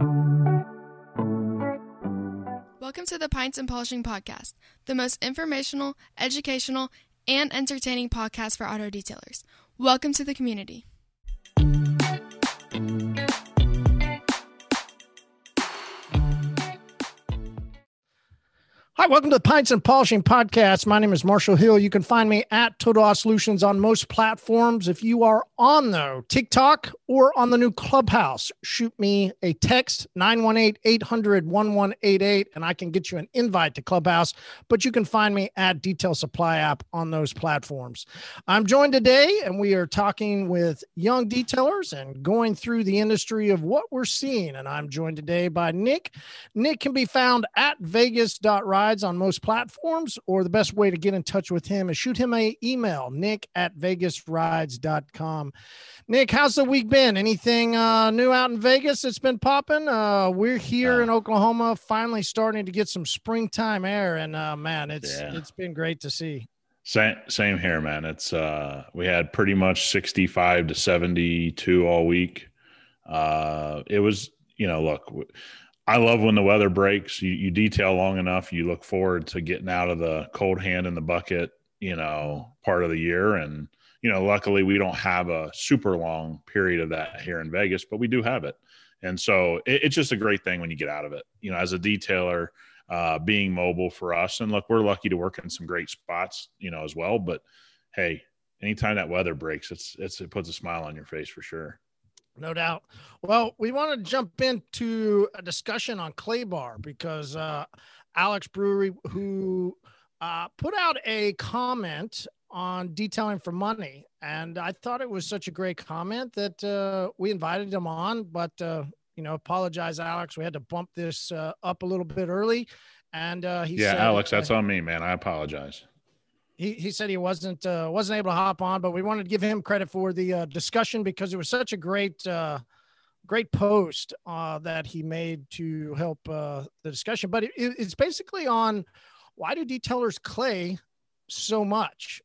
Welcome to the Pints and Polishing Podcast, the most informational, educational, and entertaining podcast for auto detailers. Welcome to the community. Hi, welcome to the Pints and Polishing Podcast. My name is Marshall Hill. You can find me at Total Solutions on most platforms. If you are on though TikTok or on the new Clubhouse, shoot me a text 918-800-1188 and I can get you an invite to Clubhouse. But you can find me at Detail Supply app on those platforms. I'm joined today and we are talking with young detailers and going through the industry of what we're seeing. And I'm joined today by Nick. Nick can be found at vegas.ride on most platforms, or the best way to get in touch with him is shoot him a email, nick at vegasrides.com. Nick, how's the week been? Anything uh, new out in Vegas that's been popping? Uh, we're here uh, in Oklahoma, finally starting to get some springtime air, and uh, man, it's yeah. it's been great to see. Same same here, man. It's uh, we had pretty much sixty five to seventy two all week. Uh, it was you know look I love when the weather breaks. You, you detail long enough, you look forward to getting out of the cold hand in the bucket, you know, part of the year. And, you know, luckily we don't have a super long period of that here in Vegas, but we do have it. And so it, it's just a great thing when you get out of it, you know, as a detailer, uh, being mobile for us. And look, we're lucky to work in some great spots, you know, as well. But hey, anytime that weather breaks, it's, it's, it puts a smile on your face for sure. No doubt. Well, we want to jump into a discussion on Clay Bar because uh, Alex Brewery, who uh, put out a comment on detailing for money, and I thought it was such a great comment that uh, we invited him on. But uh, you know, apologize, Alex. We had to bump this uh, up a little bit early, and uh, he yeah, said, Alex, that's on me, man. I apologize he, he said he wasn't uh, wasn't able to hop on, but we wanted to give him credit for the uh, discussion because it was such a great uh, great post uh, that he made to help uh, the discussion. But it, it's basically on why do detailers clay so much,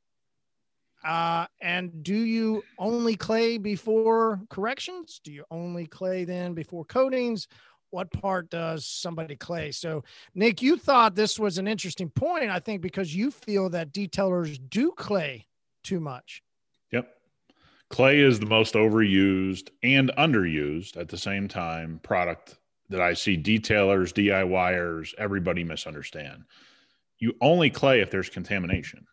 uh, and do you only clay before corrections? Do you only clay then before coatings? what part does somebody clay? So, Nick, you thought this was an interesting point, I think, because you feel that detailers do clay too much. Yep. Clay is the most overused and underused at the same time product that I see detailers, DIYers, everybody misunderstand. You only clay if there's contamination.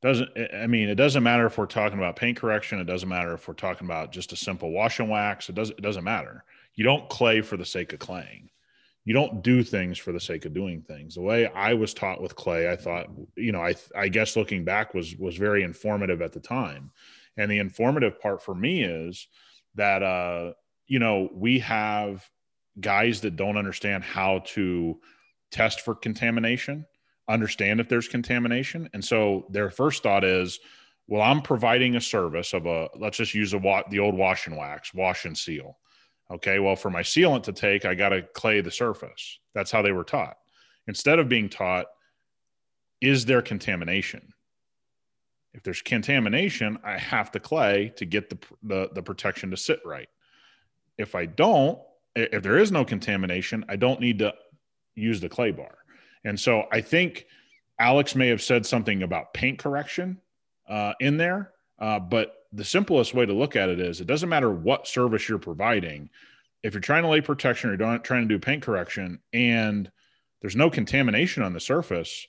Doesn't I mean it doesn't matter if we're talking about paint correction, it doesn't matter if we're talking about just a simple wash and wax, it doesn't it doesn't matter you don't clay for the sake of claying. You don't do things for the sake of doing things. The way I was taught with clay, I thought, you know, I I guess looking back was was very informative at the time. And the informative part for me is that uh, you know, we have guys that don't understand how to test for contamination, understand if there's contamination. And so their first thought is, well, I'm providing a service of a let's just use a wa- the old wash and wax, wash and seal. Okay, well, for my sealant to take, I got to clay the surface. That's how they were taught. Instead of being taught, is there contamination? If there's contamination, I have to clay to get the, the, the protection to sit right. If I don't, if there is no contamination, I don't need to use the clay bar. And so I think Alex may have said something about paint correction uh, in there, uh, but the simplest way to look at it is it doesn't matter what service you're providing. If you're trying to lay protection or you're trying to do paint correction and there's no contamination on the surface,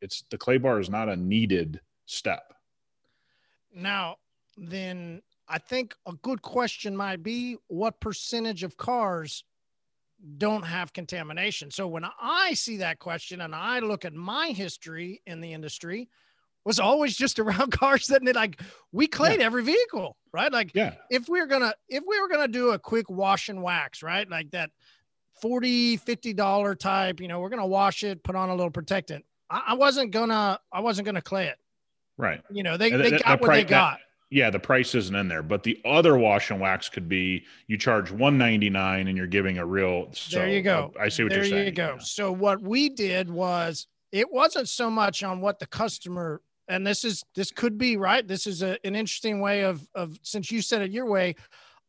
it's the clay bar is not a needed step. Now, then I think a good question might be what percentage of cars don't have contamination? So when I see that question and I look at my history in the industry, was always just around cars that like we clayed yeah. every vehicle, right? Like yeah. if we are gonna if we were gonna do a quick wash and wax, right? Like that 40 50 dollar type, you know, we're gonna wash it, put on a little protectant. I, I wasn't gonna I wasn't gonna clay it. Right. You know, they, they got the what price, they got. That, yeah, the price isn't in there, but the other wash and wax could be you charge 199 and you're giving a real so, There you go. Uh, I see what there you're saying. There you go. Yeah. So what we did was it wasn't so much on what the customer and this is this could be right this is a, an interesting way of of since you said it your way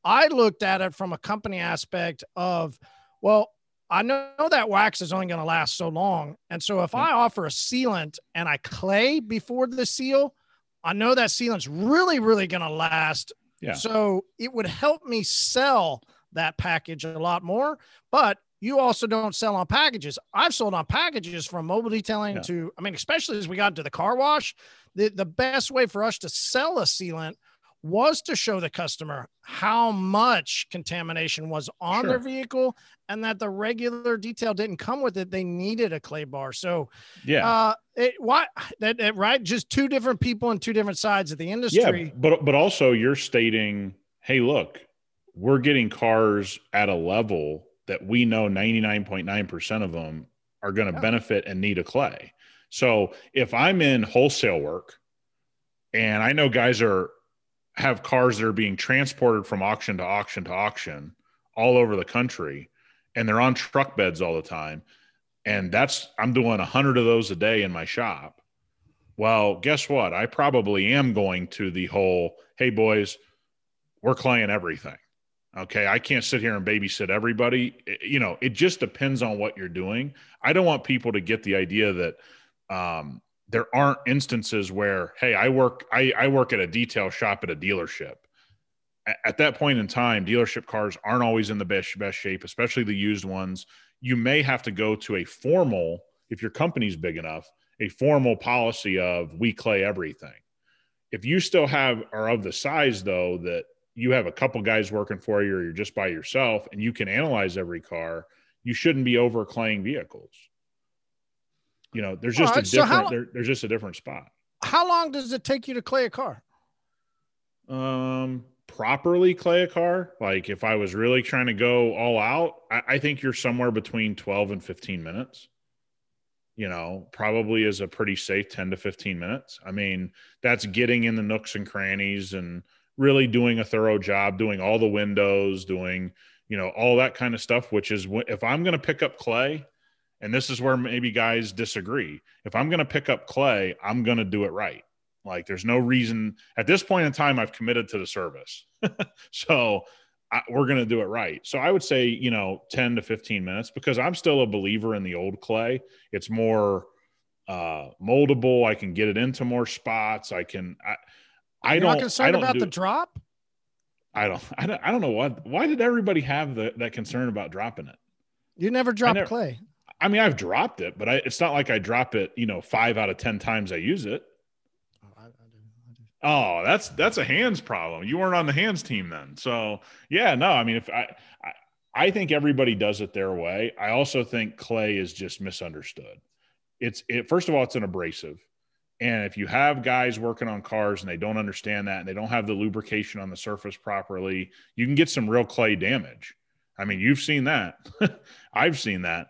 I looked at it from a company aspect of, well, I know that wax is only going to last so long. And so if hmm. I offer a sealant and I clay before the seal, I know that sealant's really, really going to last. Yeah. So it would help me sell that package a lot more. But you also don't sell on packages. I've sold on packages from mobile detailing Yeah. to, I mean, especially as we got into the car wash, the, the best way for us to sell a sealant was to show the customer how much contamination was on their vehicle and that the regular detail didn't come with it. They needed a clay bar. So, Yeah. uh, it, why that, that, right? Just two different people on two different sides of the industry. yeah. But but also you're stating, hey, look, we're getting cars at a level that we know 99.9% of them are going to Yeah. benefit and need a clay. So if I'm in wholesale work and I know guys are have cars that are being transported from auction to auction to auction all over the country and they're on truck beds all the time and that's I'm doing a 100 of those a day in my shop. Well, guess what? I probably am going to the whole, hey boys, we're claying everything. Okay, I can't sit here and babysit everybody. You know, it just depends on what you're doing. I don't want people to get the idea that um, there aren't instances where, hey, I work, I, I work at a detail shop at a dealership. A- At that point in time, dealership cars aren't always in the best best shape, especially the used ones. You may have to go to a formal, if your company's big enough, a formal policy of we clay everything. If you still have are of the size though that you have a couple guys working for you or you're just by yourself and you can analyze every car, you shouldn't be over claying vehicles. You know, there's just Alright, a so different how- there, there's just a different spot. How long does it take you to clay a car? Um properly clay a car, like if I was really trying to go all out, I, I think you're somewhere between 12 and 15 minutes. You know, probably is a pretty safe 10 to 15 minutes. I mean, that's getting in the nooks and crannies and really doing a thorough job, doing all the windows, doing, you know, all that kind of stuff, which is if I'm going to pick up clay, and this is where maybe guys disagree. If I'm going to pick up clay, I'm going to do it right. Like there's no reason at this point in time, I've committed to the service. so I, we're going to do it right. So I would say, you know, 10 to 15 minutes because I'm still a believer in the old clay. It's more uh, moldable. I can get it into more spots. I can, I, I You're don't, not I concerned don't about do, the drop? I don't, I don't, I don't know what, why did everybody have the, that concern about dropping it? You never drop never- clay. I mean, I've dropped it, but I, it's not like I drop it, you know, five out of 10 times I use it. Oh, that's that's a hands problem. You weren't on the hands team then. So yeah, no, I mean if I I, I think everybody does it their way. I also think clay is just misunderstood. It's it first of all, it's an abrasive. And if you have guys working on cars and they don't understand that and they don't have the lubrication on the surface properly, you can get some real clay damage. I mean, you've seen that. I've seen that.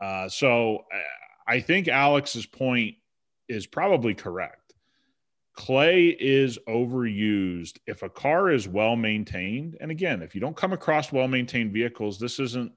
Uh, so uh, I think Alex's point is probably correct. Clay is overused. If a car is well maintained and again if you don't come across well maintained vehicles this isn't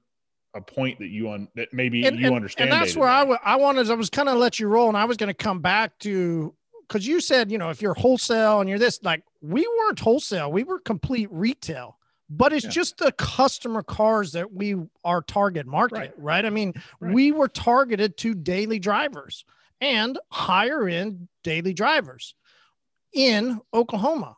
a point that you un, that maybe and, you and- understand And that's where I wa- I wanted, I was kind of let you roll and I was going to come back to, cause you said, you know, if you're wholesale and you're this, like we weren't wholesale, we were complete retail, but it's Yeah. just the customer cars that we are target market, Right. right? I mean, Right. we were targeted to daily drivers and higher end daily drivers in Oklahoma,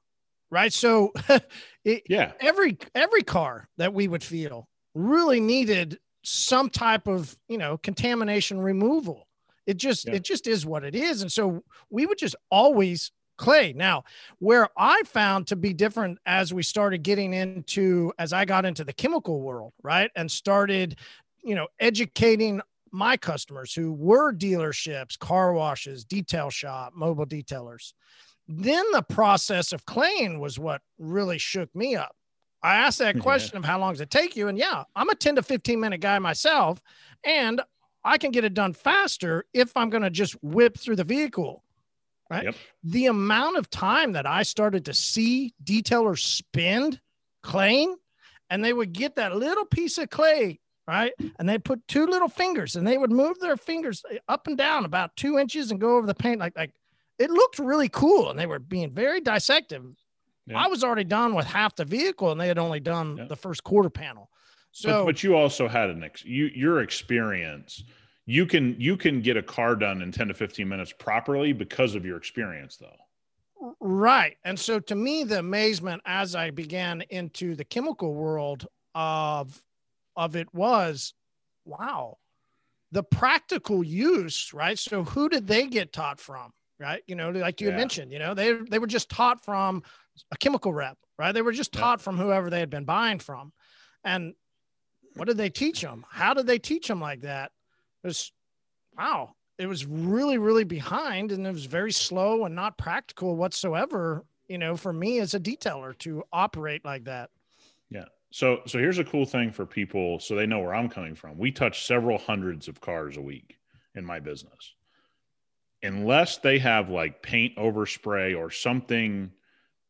right? So it, yeah every every car that we would feel really needed some type of you know contamination removal it just Yeah. it just is what it is and so we would just always clay now where i found to be different as we started getting into as i got into the chemical world right and started you know educating my customers who were dealerships car washes detail shop mobile detailers then the process of claying was what really shook me up I asked that Yeah. question of how long does it take you? And yeah, I'm a 10 to 15 minute guy myself, and I can get it done faster if I'm going to just whip through the vehicle. Right. Yep. The amount of time that I started to see detailers spend claying, and they would get that little piece of clay, right? And they put two little fingers and they would move their fingers eh, up and down about two inches and go over the paint like like it looked really cool. And they were being very dissective Yeah. I was already done with half the vehicle and they had only done yeah. the first quarter panel. So, but, but, you also had an ex, you your experience. You can you can get a car done in 10 to 15 minutes properly because of your experience though. Right. And so to me the amazement as I began into the chemical world of of it was wow. The practical use, right? So who did they get taught from? Right? You know, like you yeah. mentioned, you know, they they were just taught from a chemical rep, right? They were just taught yeah. from whoever they had been buying from. And what did they teach them? How did they teach them like that? It was wow. It was really, really behind and it was very slow and not practical whatsoever, you know, for me as a detailer to operate like that. Yeah. So so here's a cool thing for people so they know where I'm coming from. We touch several hundreds of cars a week in my business. Unless they have like paint overspray or something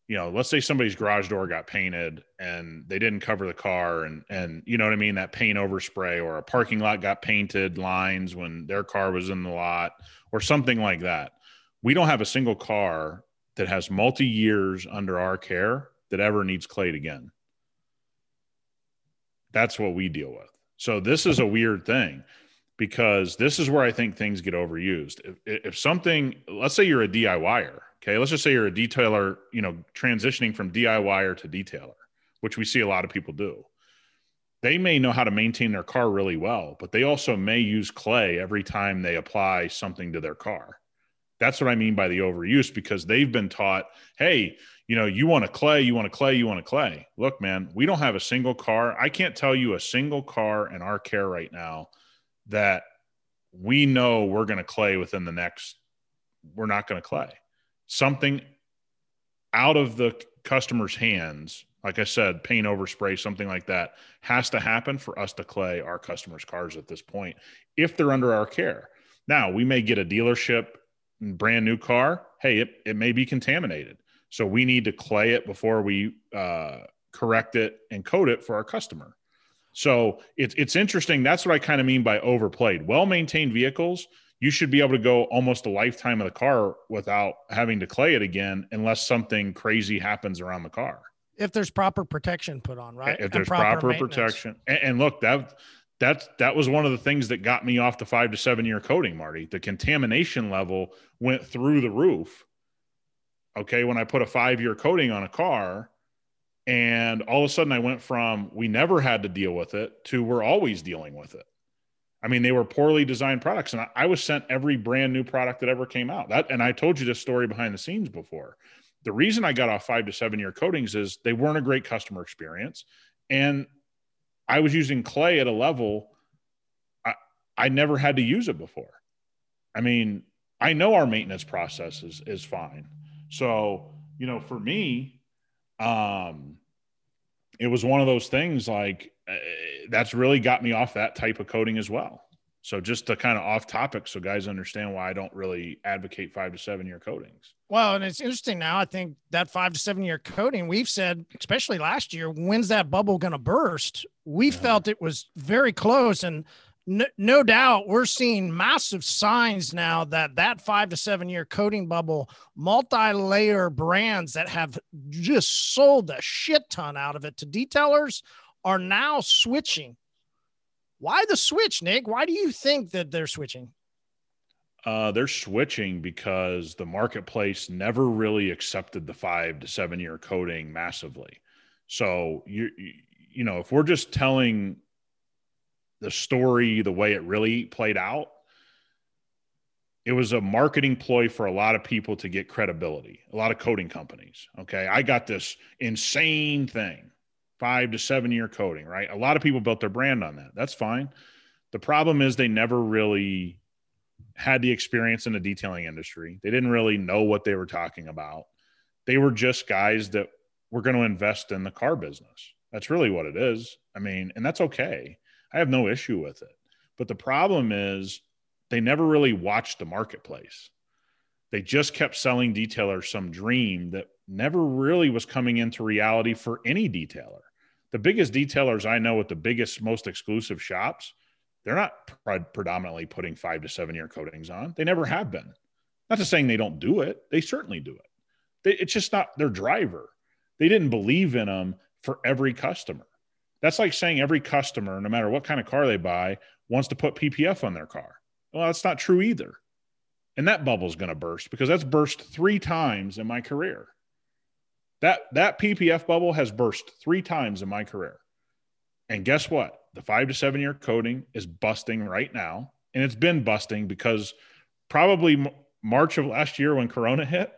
you know, let's say somebody's garage door got painted and they didn't cover the car and and you know what I mean, that paint overspray or a parking lot got painted lines when their car was in the lot or something like that. We don't have a single car that has multi years under our care that ever needs clayed again. That's what we deal with. So this is a weird thing because this is where I think things get overused. If, if something, let's say you're a DIYer Okay, let's just say you're a detailer, you know, transitioning from DIYer to detailer, which we see a lot of people do. They may know how to maintain their car really well, but they also may use clay every time they apply something to their car. That's what I mean by the overuse because they've been taught, hey, you know, you want a clay, you want a clay, you want a clay. Look, man, we don't have a single car. I can't tell you a single car in our care right now that we know we're going to clay within the next, we're not going to clay something out of the customer's hands, like I said, paint overspray, something like that, has to happen for us to clay our customers' cars at this point if they're under our care. Now, we may get a dealership brand new car. Hey, it, it may be contaminated. So we need to clay it before we uh, correct it and coat it for our customer. So it's it's interesting. That's what I kind of mean by overplayed. Well maintained vehicles you should be able to go almost a lifetime of the car without having to clay it again unless something crazy happens around the car. If there's proper protection put on right? If there's proper, proper protection. And, and, look that that that was one of the things that got me off the five to seven year coating marty. The contamination level went through the roof okay when i put a five year coating on a car. And all of a sudden i went from we never had to deal with it to we're always dealing with it I mean, they were poorly designed products, and I, I, was sent every brand new product that ever came out. That, and I told you this story behind the scenes before. The reason I got off five to seven year coatings is they weren't a great customer experience, and I was using clay at a level I, I never had to use it before. I mean, I know our maintenance process is is fine. So, you know, for me, um, it was one of those things like uh, that's really got me off that type of coating as well. So just to kind of off topic, so guys understand why I don't really advocate five to seven year coatings. Well, and it's interesting now. I think that five to seven year coating, we've said, especially last year, when's that bubble going to burst? We yeah. felt it was very close, and no, no doubt we're seeing massive signs now that that five to seven year coating bubble, multi layer brands that have just sold a shit ton out of it to detailers are now switching. Why the switch, Nick? Why do you think that they're switching? Uh, they're switching because the marketplace never really accepted the five to seven year coating massively. So you you know if we're just telling the story the way it really played out, it was a marketing ploy for a lot of people to get credibility. A lot of coating companies. Okay, I got this insane thing five to seven year coating, right? A lot of people built their brand on that. That's fine. The problem is they never really had the experience in the detailing industry. They didn't really know what they were talking about. They were just guys that were going to invest in the car business. That's really what it is. I mean, and that's okay. I have no issue with it. But the problem is they never really watched the marketplace. They just kept selling detailers some dream that never really was coming into reality for any detailer the biggest detailers I know with the biggest, most exclusive shops, they're not predominantly putting five to seven year coatings on. They never have been. Not to saying they don't do it, they certainly do it. They, it's just not their driver. They didn't believe in them for every customer. That's like saying every customer, no matter what kind of car they buy, wants to put PPF on their car. Well, that's not true either. And that bubble's going to burst because that's burst three times in my career. That that PPF bubble has burst three times in my career. And guess what? The five to seven year coating is busting right now. And it's been busting because probably March of last year when Corona hit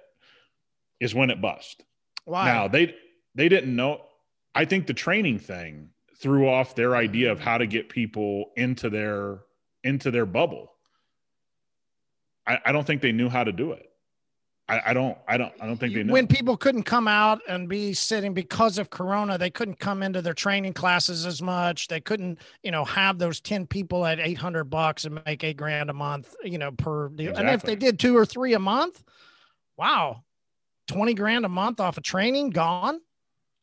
is when it bust. Why? Now they they didn't know. I think the training thing threw off their idea of how to get people into their into their bubble. I, I don't think they knew how to do it. I, I, don't I don't I don't think they knew. When people couldn't come out and be sitting because of corona, they couldn't come into their training classes as much. They couldn't, you know, have those 10 people at 800 bucks and make eight grand a month, you know, per deal. Exactly. And if they did two or three a month, wow, 20 grand a month off of training gone.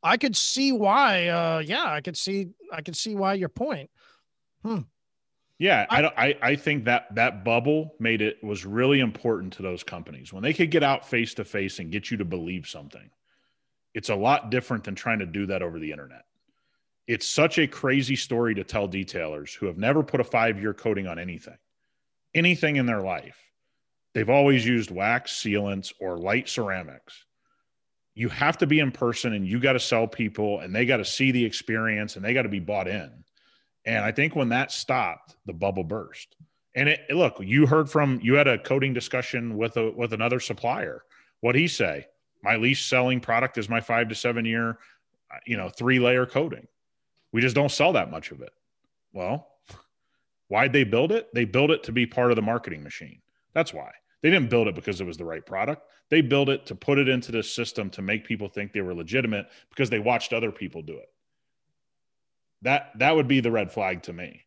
I could see why. Uh, yeah, I could see. I could see why your point. Hmm. Yeah, I, I don't. I, I think that that bubble made it was really important to those companies when they could get out face to face and get you to believe something. It's a lot different than trying to do that over the internet. It's such a crazy story to tell detailers who have never put a five year coating on anything, anything in their life. They've always used wax sealants or light ceramics. You have to be in person and you got to sell people and they got to see the experience and they got to be bought in. And I think when that stopped, the bubble burst. And it look, you heard from you had a coating discussion with a with another supplier. What he say? My least selling product is my five to seven year, you know, three layer coating. We just don't sell that much of it. Well, why'd they build it? They built it to be part of the marketing machine. That's why. They didn't build it because it was the right product. They built it to put it into the system to make people think they were legitimate because they watched other people do it. That that would be the red flag to me.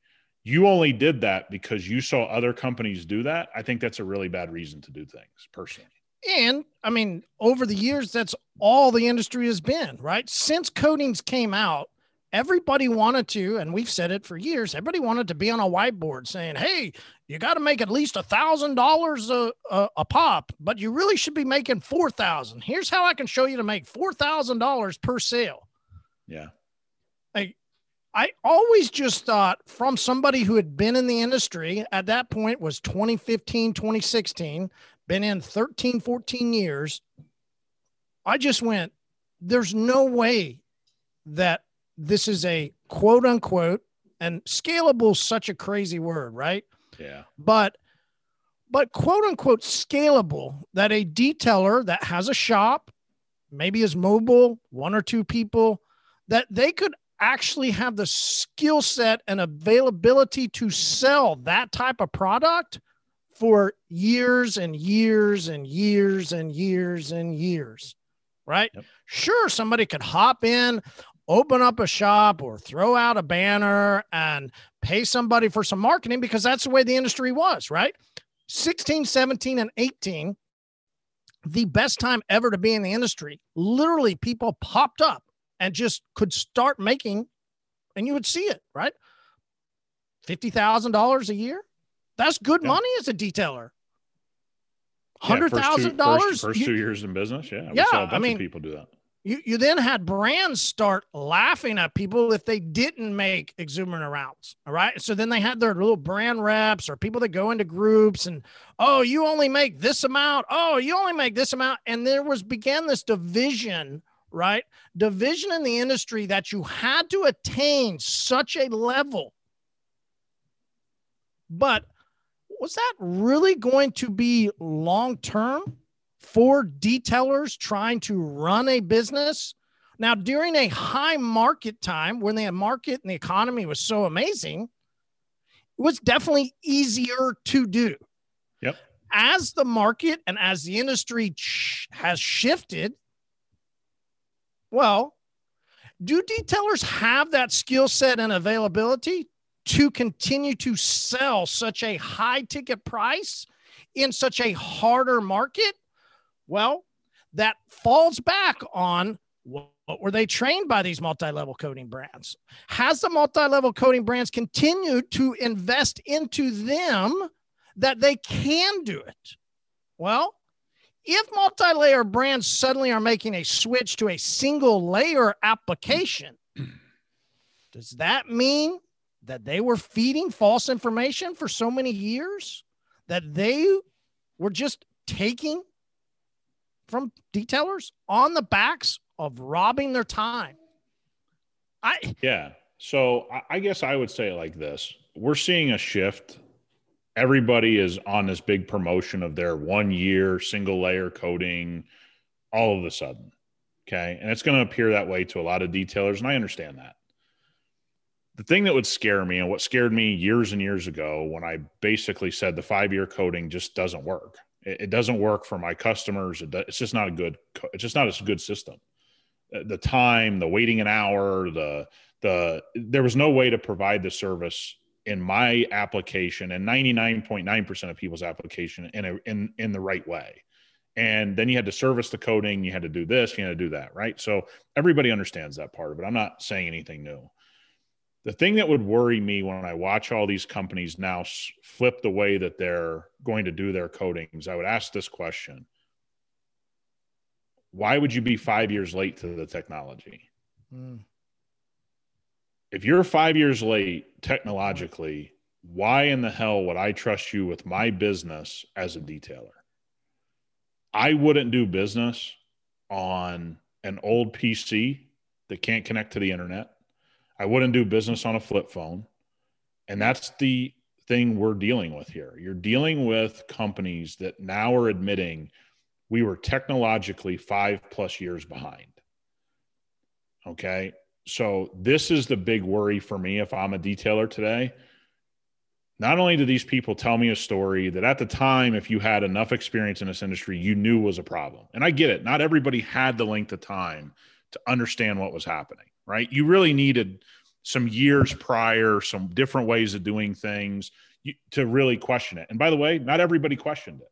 You only did that because you saw other companies do that. I think that's a really bad reason to do things personally. And I mean, over the years, that's all the industry has been, right? Since coatings came out, everybody wanted to, and we've said it for years, everybody wanted to be on a whiteboard saying, Hey, you got to make at least a thousand dollars a a pop, but you really should be making 4,000. Here's how I can show you to make $4,000 per sale. Yeah. I always just thought from somebody who had been in the industry at that point was 2015, 2016, been in 13, 14 years. I just went, there's no way that this is a quote unquote and scalable such a crazy word, right? Yeah. But but quote unquote scalable that a detailer that has a shop, maybe is mobile, one or two people, that they could actually have the skill set and availability to sell that type of product for years and years and years and years and years. Right? Yep. Sure, somebody could hop in, open up a shop or throw out a banner and pay somebody for some marketing because that's the way the industry was, right? 16, 17, and 18, the best time ever to be in the industry. Literally, people popped up and just could start making, and you would see it, right? $50,000 a year. That's good yeah. money as a detailer. Hundred thousand dollars. First, two years in business, yeah. yeah, I mean, people do that you, you then had brands start laughing at people if they didn't make exuberant rounds. All right. So then they had their little brand reps or people that go into groups and, oh, you only make this amount. Oh, you only make this amount. And there was began this division, right? Division in the industry that you had to attain such a level. But was that really going to be long term? for detailers trying to run a business. Now, during a high market time when the market and the economy was so amazing, it was definitely easier to do. Yep. As the market and as the industry has shifted, well, do detailers have that skill set and availability to continue to sell such a high ticket price in such a harder market? Well, that falls back on what, were they trained by these multi-level coating brands? Has the multi-level coating brands continued to invest into them that they can do it? Well, if multi-layer brands suddenly are making a switch to a single layer application, does that mean that they were feeding false information for so many years that they were just taking from detailers on the backs of robbing their time? I yeah. So I guess I would say it like this: We're seeing a shift everybody is on this big promotion of their one year single layer coating all of a sudden. Okay. And it's going to appear that way to a lot of detailers. And I understand that. The thing that would scare me and what scared me years and years ago when I basically said the five year coating just doesn't work. It, doesn't work for my customers. It, it's just not a good, it's just not a good system. Uh, the time, the waiting an hour, the, the, there was no way to provide the service in my application and 99.9% of people's application in a, in in the right way. And then you had to service the coating you had to do this you had to do that right? So everybody understands that part of it. I'm not saying anything new. The thing that would worry me when i watch all these companies now flip the way that they're going to do their coatings i would ask this question. Why would you be five years late to the technology? Mm if you're five years late technologically, why in the hell would I trust you with my business as a detailer? I wouldn't do business on an old PC that can't connect to the internet. I wouldn't do business on a flip phone. And that's the thing we're dealing with here. You're dealing with companies that now are admitting we were technologically five plus years behind. Okay so this is the big worry for me if I'm a detailer today. Not only do these people tell me a story that at the time, if you had enough experience in this industry, you knew was a problem. And I get it. Not everybody had the length of time to understand what was happening, right? You really needed some years prior, some different ways of doing things to really question it. And by the way, not everybody questioned it.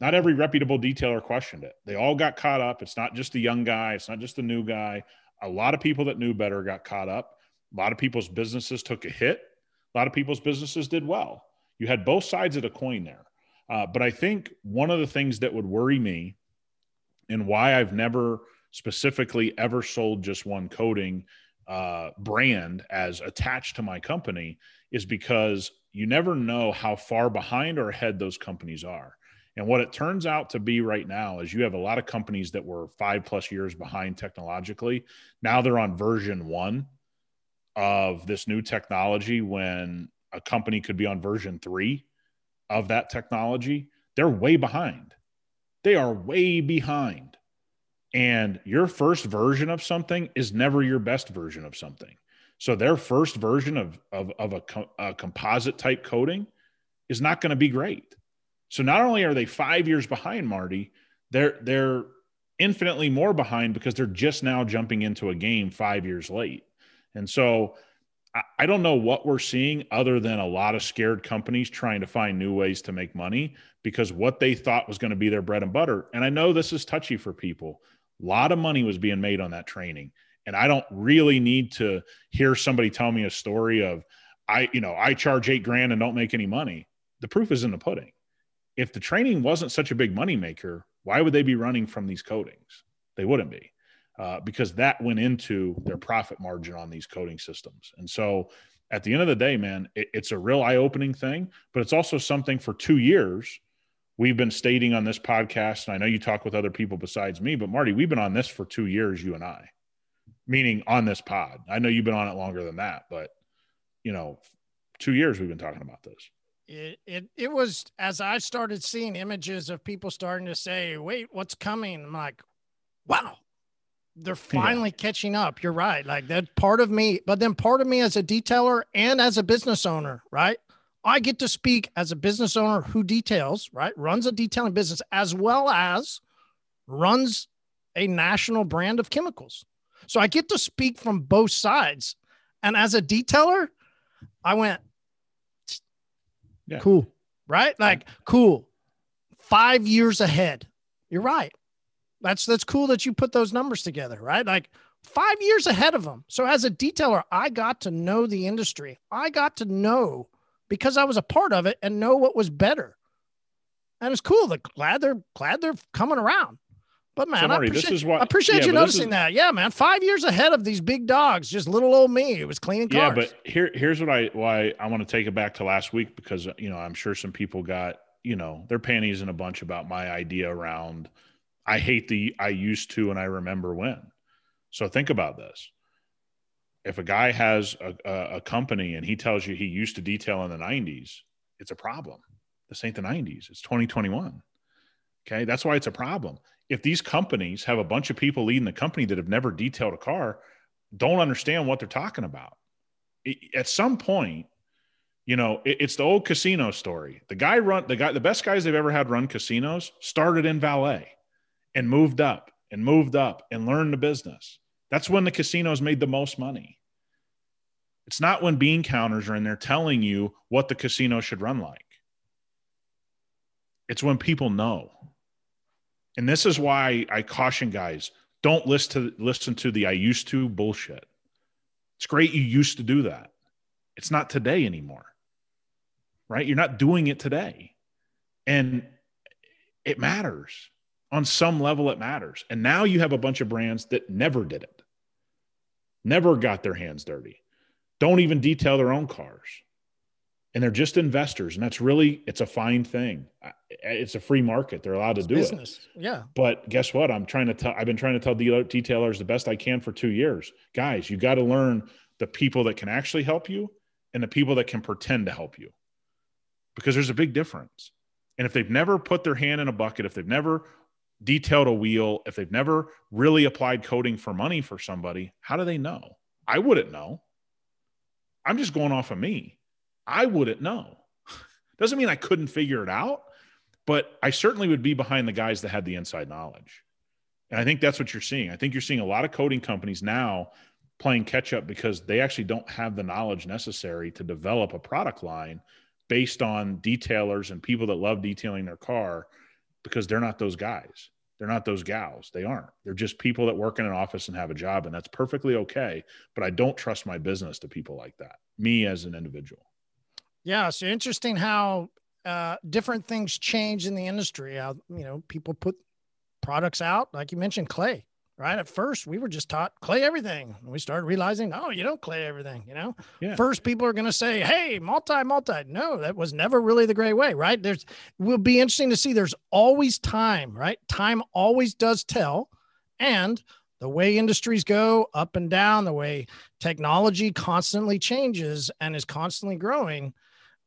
Not every reputable detailer questioned it. They all got caught up. It's not just the young guy, it's not just the new guy a lot of people that knew better got caught up. A lot of people's businesses took a hit. A lot of people's businesses did well. You had both sides of the coin there. Uh, but I think one of the things that would worry me and why I've never specifically ever sold just one coating uh, brand as attached to my company is because you never know how far behind or ahead those companies are. And what it turns out to be right now is you have a lot of companies that were five plus years behind technologically. Now they're on version one of this new technology when a company could be on version three of that technology. They're way behind. They are way behind. And your first version of something is never your best version of something. So their first version of, of, of a, a composite type coating is not going to be great so not only are they five years behind Marty, they're they're infinitely more behind because they're just now jumping into a game five years late. And so I, I don't know what we're seeing other than a lot of scared companies trying to find new ways to make money because what they thought was going to be their bread and butter. And I know this is touchy for people. A lot of money was being made on that training. And I don't really need to hear somebody tell me a story of I, you know, I charge eight grand and don't make any money. The proof is in the pudding if the training wasn't such a big moneymaker, why would they be running from these coatings? They wouldn't be, uh, because that went into their profit margin on these coating systems. And so, at the end of the day, man, it, it's a real eye-opening thing, but it's also something for two years we've been stating on this podcast. And I know you talk with other people besides me, but Marty, we've been on this for two years, you and I, meaning on this pod. I know you've been on it longer than that, but you know, two years we've been talking about this it, it it was as I started seeing images of people starting to say, "Wait, what's coming?" I'm like, "Wow, they're finally yeah. catching up." You're right. Like that part of me, but then part of me as a detailer and as a business owner, right? I get to speak as a business owner who details, right? Runs a detailing business as well as runs a national brand of chemicals. So I get to speak from both sides. And as a detailer, I went, yeah. Cool. Right? Like, cool. Five years ahead. You're right. That's that's cool that you put those numbers together, right? Like five years ahead of them. So as a detailer, I got to know the industry. I got to know because I was a part of it and know what was better. and it's cool. They're glad they're glad they're coming around. But man, So, I appreciate, this is why- I appreciate yeah, you noticing is- that. Yeah, man, five years ahead of these big dogs. Just little old me. It was cleaning cars. Yeah, but here here's what I why I want to take it back to last week because you know I'm sure some people got you know their panties in a bunch about my idea around I hate the I used to and I remember when. So think about this. If a guy has a, a, a company and he tells you he used to detail in the 90s, it's a problem. This ain't the 90s. It's 2021. Okay, that's why it's a problem. If these companies have a bunch of people leading the company that have never detailed a car, don't understand what they're talking about it- at some point, you know, it- it's the old casino story. The guy run the guy, the best guys they've ever had run casinos started in valet and moved up and moved up and learned the business. That's when the casinos made the most money. It's not when bean counters are in there telling you what the casino should run like. It's when people know. And this is why I caution guys don't listen to listen to the I used to bullshit. It's great you used to do that. It's not today anymore. Right? You're not doing it today. And it matters. On some level, it matters. And now you have a bunch of brands that never did it, never got their hands dirty, don't even detail their own cars. And they're just investors. And that's really, it's a fine thing. It's a free market. They're allowed to It's do it. business. Yeah. But guess what? I'm trying to tell. I've been trying to tell detailers the best I can for two years, guys. You got to learn the people that can actually help you and the people that can pretend to help you, because there's a big difference. And if they've never put their hand in a bucket, if they've never detailed a wheel, if they've never really applied coating for money for somebody, how do they know? I wouldn't know. I'm just going off of me. I wouldn't know. Doesn't mean I couldn't figure it out, but I certainly would be behind the guys that had the inside knowledge. And I think that's what you're seeing. I think you're seeing a lot of coating companies now playing catch up because they actually don't have the knowledge necessary to develop a product line based on detailers and people that love detailing their car because they're not those guys. They're not those gals. They aren't. They're just people that work in an office and have a job, and that's perfectly okay. But I don't trust my business to people like that, me as an individual. Yeah. So interesting how uh, different things change in the industry. How, you know, people put products out, like you mentioned, clay, right? At first, we were just taught clay everything. And we started realizing, oh, you don't clay everything, you know? Yeah. First, people are going to say, hey, multi, multi. No, that was never really the great way, right? There's, will be interesting to see. There's always time, right? Time always does tell. And the way industries go up and down, the way technology constantly changes and is constantly growing.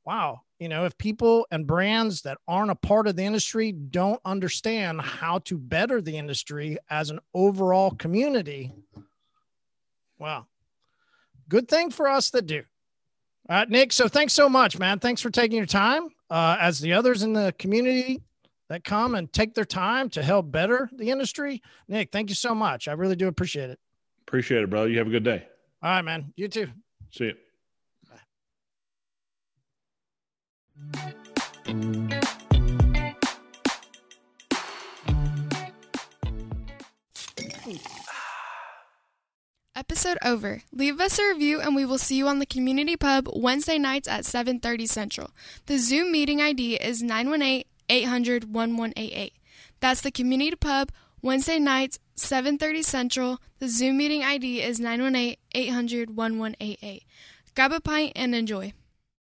Wow. You know, if people and brands that aren't a part of the industry don't understand how to better the industry as an overall community, wow. Good thing for us that do. All right, Nick. So thanks so much, man. Thanks for taking your time. Uh, as the others in the community that come and take their time to help better the industry, Nick, thank you so much. I really do appreciate it. Appreciate it, brother. You have a good day. All right, man. You too. See you. Episode over. Leave us a review and we will see you on the community pub Wednesday nights at 7:30 Central. The Zoom meeting ID is 918-800-1188. That's the community pub Wednesday nights 7:30 Central. The Zoom meeting ID is 918-800-1188. Grab a pint and enjoy.